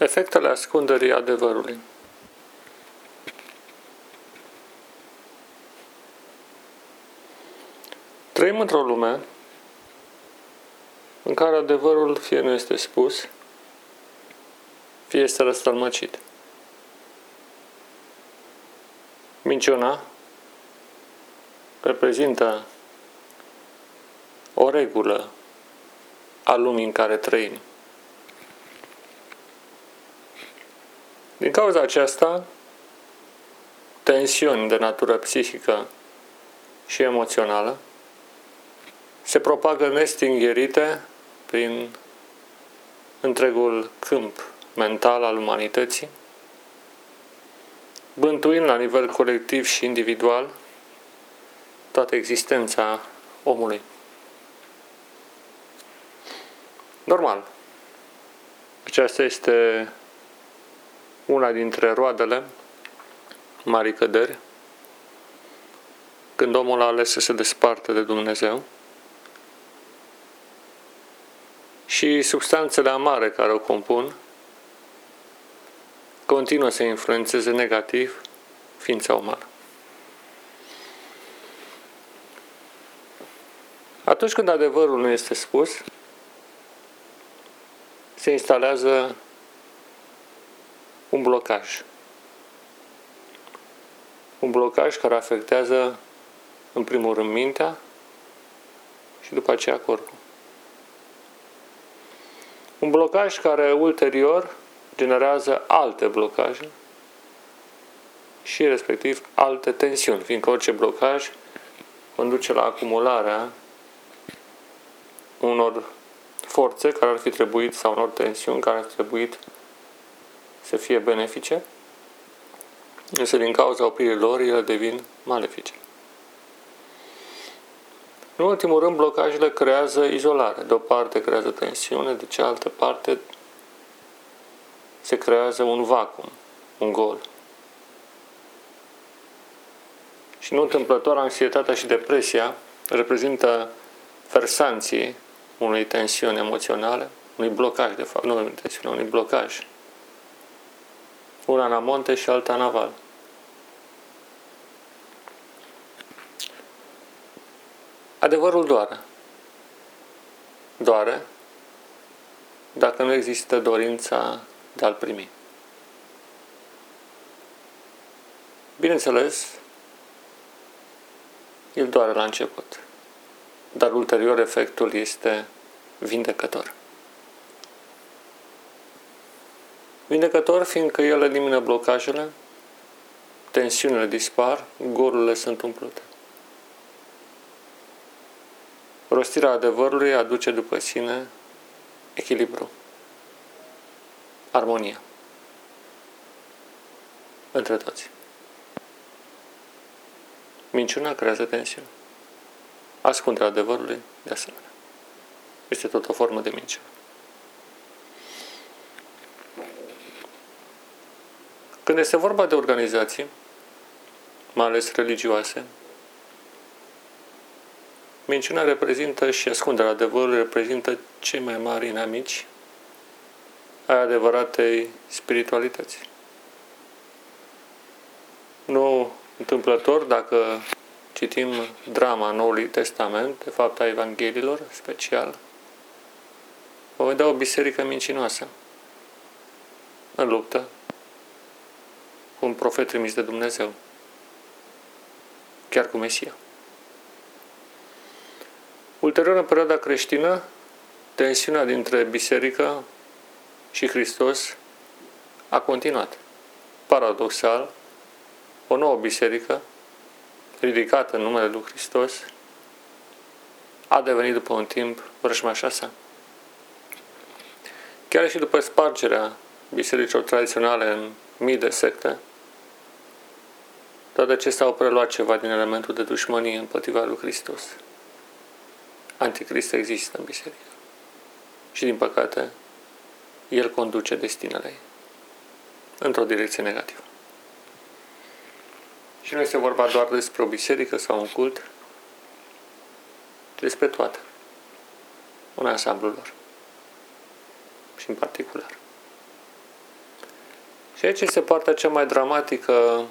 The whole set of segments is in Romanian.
Efectele ascunderii adevărului. Trăim într-o lume în care adevărul fie nu este spus, fie este răstălmăcit. Minciuna reprezintă o regulă a lumii în care trăim. Din cauza aceasta, tensiuni de natură psihică și emoțională se propagă nestingherite prin întregul câmp mental al umanității, bântuind la nivel colectiv și individual toată existența omului. Normal. Aceasta este una dintre roadele marii căderi, când omul a ales să se desparte de Dumnezeu și substanțele amare care o compun continuă să influențeze negativ ființa umană. Atunci când adevărul nu este spus, se instalează un blocaj. Un blocaj care afectează în primul rând mintea și după aceea corpul. Un blocaj care ulterior generează alte blocaje și respectiv alte tensiuni, fiindcă orice blocaj conduce la acumularea unor forțe care ar fi trebuit sau unor tensiuni care ar fi trebuit să fie benefice, însă din cauza opririi lor, ele devin malefice. În ultimul rând, blocajele creează izolare. De o parte creează tensiune, de cealaltă parte se creează un vacuum, un gol. Și nu întâmplător, anxietatea și depresia reprezintă versanții unei tensiuni emoționale, unui blocaj, de fapt, nu unui tensiune, unui blocaj una în amonte și alta în aval. Adevărul doare. Doare dacă nu există dorința de a-l primi. Bineînțeles, el doare la început, dar ulterior efectul este vindecător. Vindecător fiindcă el elimină blocajele, tensiunile dispar, golurile sunt umplute. Rostirea adevărului aduce după sine echilibru, armonia între toți. Minciuna creează tensiune. Ascunderea adevărului, de asemenea. Este tot o formă de minciună. Când este vorba de organizații, mai ales religioase, minciuna reprezintă și ascunderea adevărului reprezintă cei mai mari inamici ai adevăratei spiritualități. Nu întâmplător, dacă citim drama Noului Testament, de fapt a Evanghelilor, special, vom vedea o biserică mincinoasă în luptă un profet trimis de Dumnezeu, chiar cu Mesia. Ulterior, în perioada creștină, tensiunea dintre biserică și Hristos a continuat. Paradoxal, o nouă biserică, ridicată în numele lui Hristos, a devenit după un timp vrăjmașa sa. Chiar și după spargerea bisericilor tradiționale în mii de secte, toate acestea au preluat ceva din elementul de dușmănie împotriva lui Hristos. Anticrist există în biserică. Și din păcate, el conduce destinele ei într-o direcție negativă. Și nu este vorba doar despre o biserică sau un cult, ci despre toate. Un ansamblu lor. Și în particular. Și aici este partea cea mai dramatică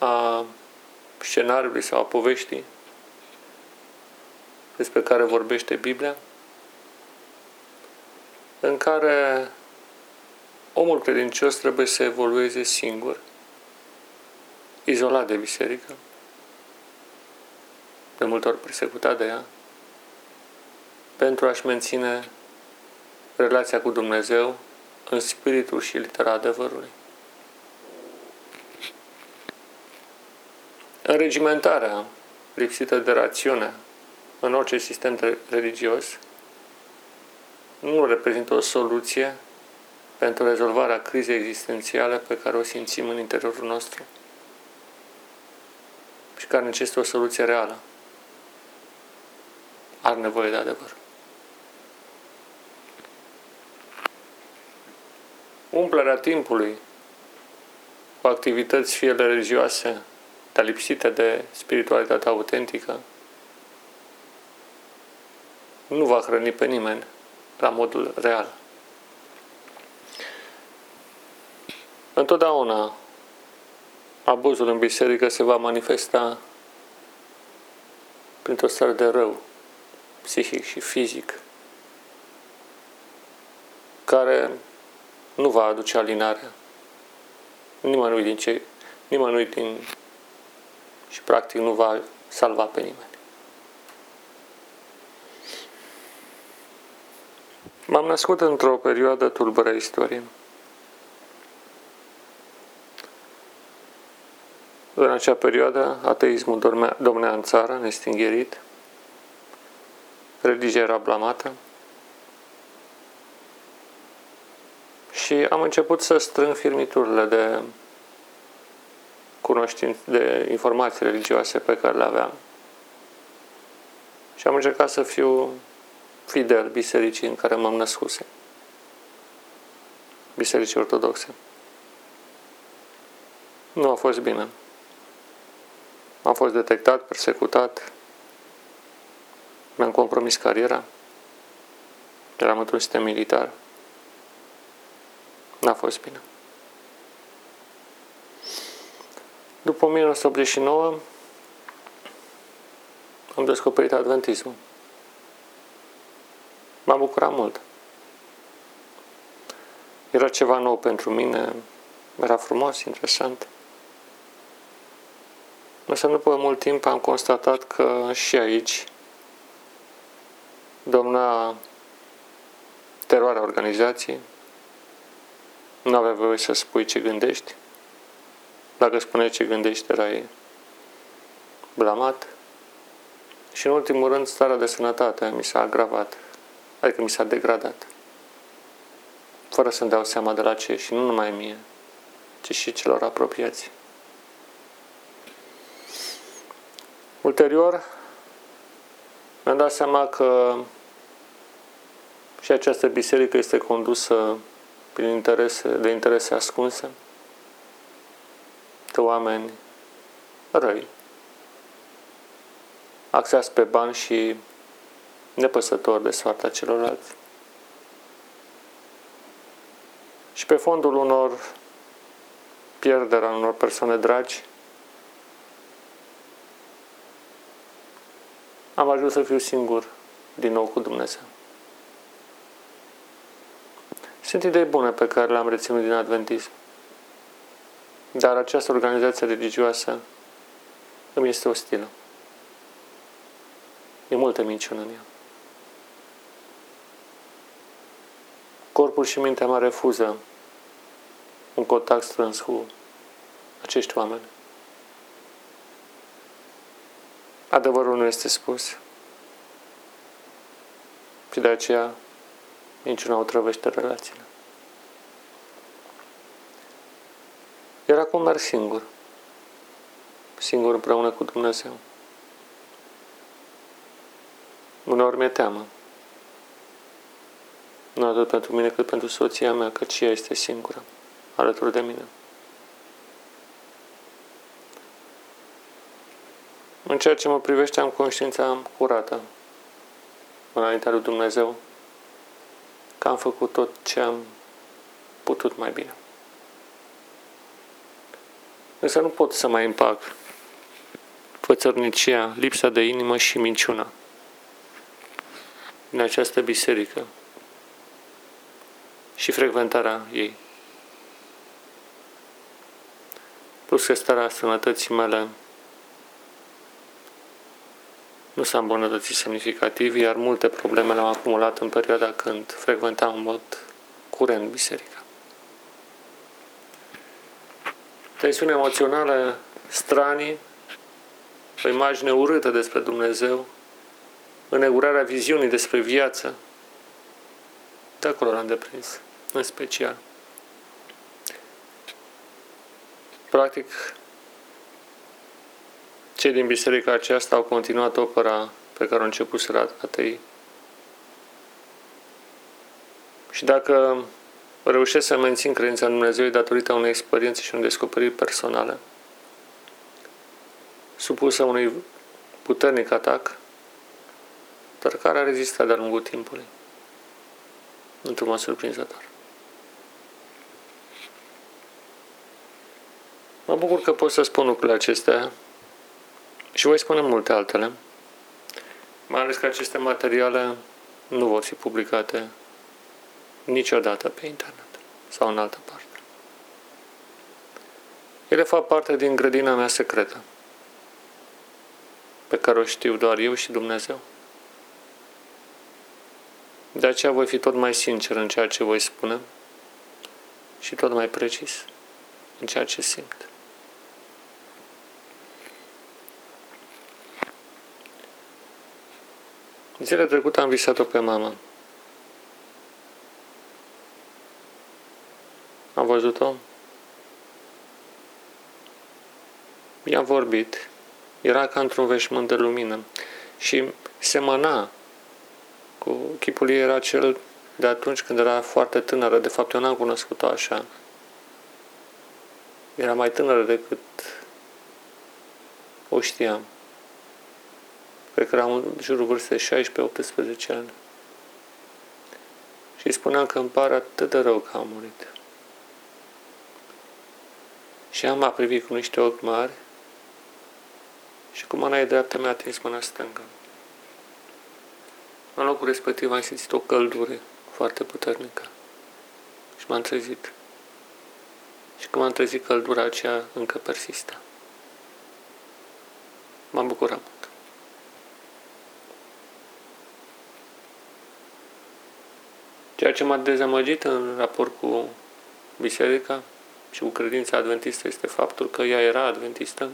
a scenariului sau a poveștii despre care vorbește Biblia, în care omul credincios trebuie să evolueze singur, izolat de biserică, de multe ori persecutat de ea, pentru a-și menține relația cu Dumnezeu în spiritul și litera adevărului. Înregimentarea lipsită de rațiune în orice sistem religios nu reprezintă o soluție pentru rezolvarea crizei existențiale pe care o simțim în interiorul nostru și care necesită o soluție reală. Are nevoie de adevăr. Umplerea timpului cu activități fie religioase, dar lipsite de spiritualitatea autentică, nu va hrăni pe nimeni la modul real. Întotdeauna abuzul în biserică se va manifesta printr-o stare de rău, psihic și fizic, care nu va aduce alinarea nimănui din ce, nimănui din și practic nu va salva pe nimeni. M-am născut într-o perioadă tulbără istoriei. În acea perioadă, ateismul dormea, domnea în țară, nestingherit, religia era blamată și am început să strâng firmiturile de cunoștințe, de informații religioase pe care le aveam. Și am încercat să fiu fidel bisericii în care m-am născuse. Bisericii ortodoxe. Nu a fost bine. Am fost detectat, persecutat, mi-am compromis cariera, eram într-un sistem militar. N-a fost bine. După 1989 am descoperit Adventismul. M-a bucurat mult. Era ceva nou pentru mine, era frumos, interesant. Însă după mult timp am constatat că și aici domna teroarea organizației, nu avea voie să spui ce gândești. Dacă spuneai ce gândești, erai blamat. Și în ultimul rând, starea de sănătate mi s-a agravat, adică mi s-a degradat. Fără să-mi dau seama de la ce și nu numai mie, ci și celor apropiați. Ulterior, mi-am dat seama că și această biserică este condusă prin interese, de interese ascunse, de oameni răi, axați pe bani și nepăsători de soarta celorlalți. Și pe fondul unor pierderi a unor persoane dragi, am ajuns să fiu singur din nou cu Dumnezeu. Sunt idei bune pe care le-am reținut din Adventism. Dar această organizație religioasă îmi este ostilă. E multă minciună în ea. Corpul și mintea mea refuză un contact strâns cu acești oameni. Adevărul nu este spus. Și de aceea minciuna otrăvește relațiile. Acum merg singur. Singur împreună cu Dumnezeu. Uneori mi-e teamă. Nu atât pentru mine cât pentru soția mea, cât și ea este singură, alături de mine. În ceea ce mă privește, am conștiința curată înaintea lui Dumnezeu că am făcut tot ce am putut mai bine. Însă nu pot să mai împac fățărnicia, lipsa de inimă și minciuna din această biserică și frecventarea ei. Plus că starea sănătății mele nu s-a îmbunătățit semnificativ, iar multe probleme le-am acumulat în perioada când frecventam în mod curent biserica. Tensiune emoțională, stranii, o imagine urâtă despre Dumnezeu, înegurarea viziunii despre viață, de acolo l-am deprins, în special. Practic, cei din biserica aceasta au continuat opera pe care au început să atei. Și dacă reușesc să mențin credința în Dumnezeu datorită unei experiențe și unei descoperiri personale, supusă unui puternic atac, dar care a rezistat de-a lungul timpului, într-un mod surprinzător. Mă bucur că pot să spun lucrurile acestea și voi spune multe altele, mai ales că aceste materiale nu vor fi publicate niciodată pe internet sau în altă parte. Ele fac parte din grădina mea secretă, pe care o știu doar eu și Dumnezeu. De aceea voi fi tot mai sincer în ceea ce voi spune și tot mai precis în ceea ce simt. Zilele trecute am visat-o pe mama. Am văzut-o. I-am vorbit. Era ca într-un veșmânt de lumină. Și semăna cu chipul ei era cel de atunci când era foarte tânără. De fapt, eu n-am cunoscut-o așa. Era mai tânără decât o știam. Cred că eram în jurul vârstei 16-18 ani. Și îi spuneam că îmi pare atât de rău că a murit. Și am a privit cu niște ochi mari și cu mâna ei dreaptă mi-a atins mâna stângă. În locul respectiv am simțit o căldură foarte puternică și m-am trezit. Și când m-am trezit, căldura aceea încă persista. M-am bucurat mult. Ceea ce m-a dezamăgit în raport cu biserica și cu credința adventistă este faptul că ea era adventistă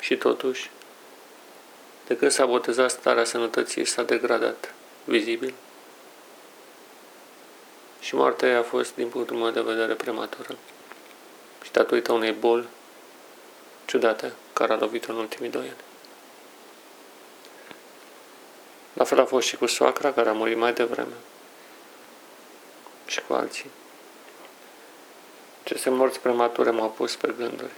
și totuși, de când s-a botezat starea sănătății, s-a degradat vizibil și moartea ei a fost, din punctul meu de vedere, prematură și datorită unei boli ciudate care a lovit în ultimii doi ani. La fel a fost și cu soacra, care a murit mai devreme. Și cu alții. Aceste morți premature m-au pus pe gânduri.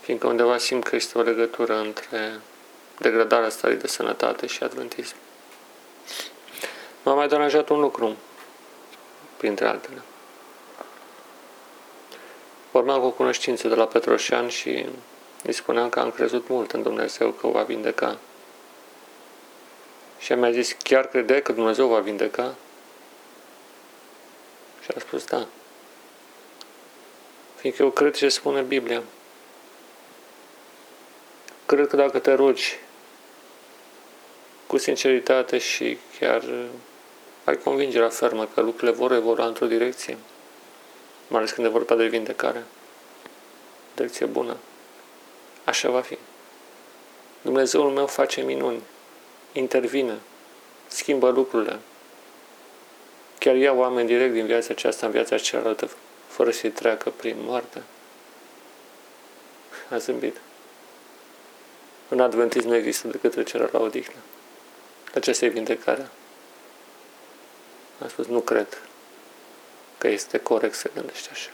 Fiindcă undeva simt că este o legătură între degradarea stării de sănătate și adventism. M-a mai deranjat un lucru, printre altele. Vorbeam cu o cunoștință de la Petroșan și îi spuneam că am crezut mult în Dumnezeu că o va vindeca. Și mi-a zis, chiar credeai că Dumnezeu va vindeca? Și a spus, da. Fiindcă eu cred ce spune Biblia. Cred că dacă te rogi cu sinceritate și chiar ai convingerea fermă că lucrurile vor evolua într-o direcție, mai ales când e vorba de vindecare, direcție bună, așa va fi. Dumnezeul meu face minuni intervine, schimbă lucrurile. Chiar ia oameni direct din viața aceasta în viața cealaltă, fără să-i treacă prin moarte. A zâmbit. În adventism nu există decât trecerea la odihnă. Aceasta e vindecarea. A spus, nu cred că este corect să gândești așa.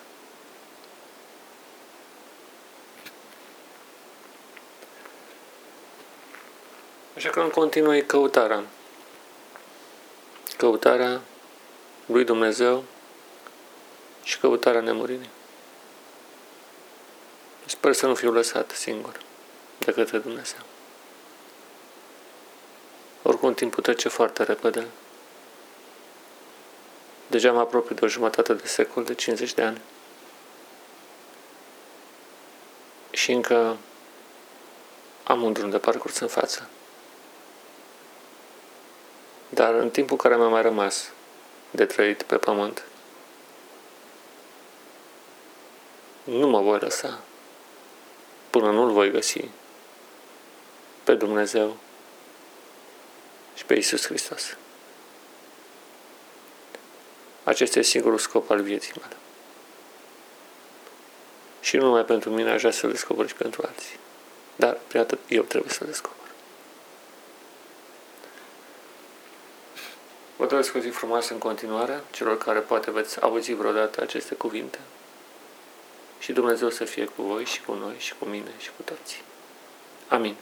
Așa că în continui căutarea. Căutarea lui Dumnezeu și căutarea nemuririi. Sper să nu fiu lăsat singur de către Dumnezeu. Oricum, timpul trece foarte repede. Deja mă apropii de o jumătate de secol, de 50 de ani. Și încă am un drum de parcurs în față. Dar în timpul care mi-a mai rămas de trăit pe pământ, nu mă voi lăsa până nu-L voi găsi pe Dumnezeu și pe Isus Hristos. Acesta este singurul scop al vieții mele. Și nu numai pentru mine, aș vrea să-L descoper și pentru alții. Dar, prin atât, eu trebuie să-L descoper. Vă doresc o zi frumoasă în continuare, celor care poate veți auzi vreodată aceste cuvinte. Și Dumnezeu să fie cu voi și cu noi și cu mine și cu toții. Amin.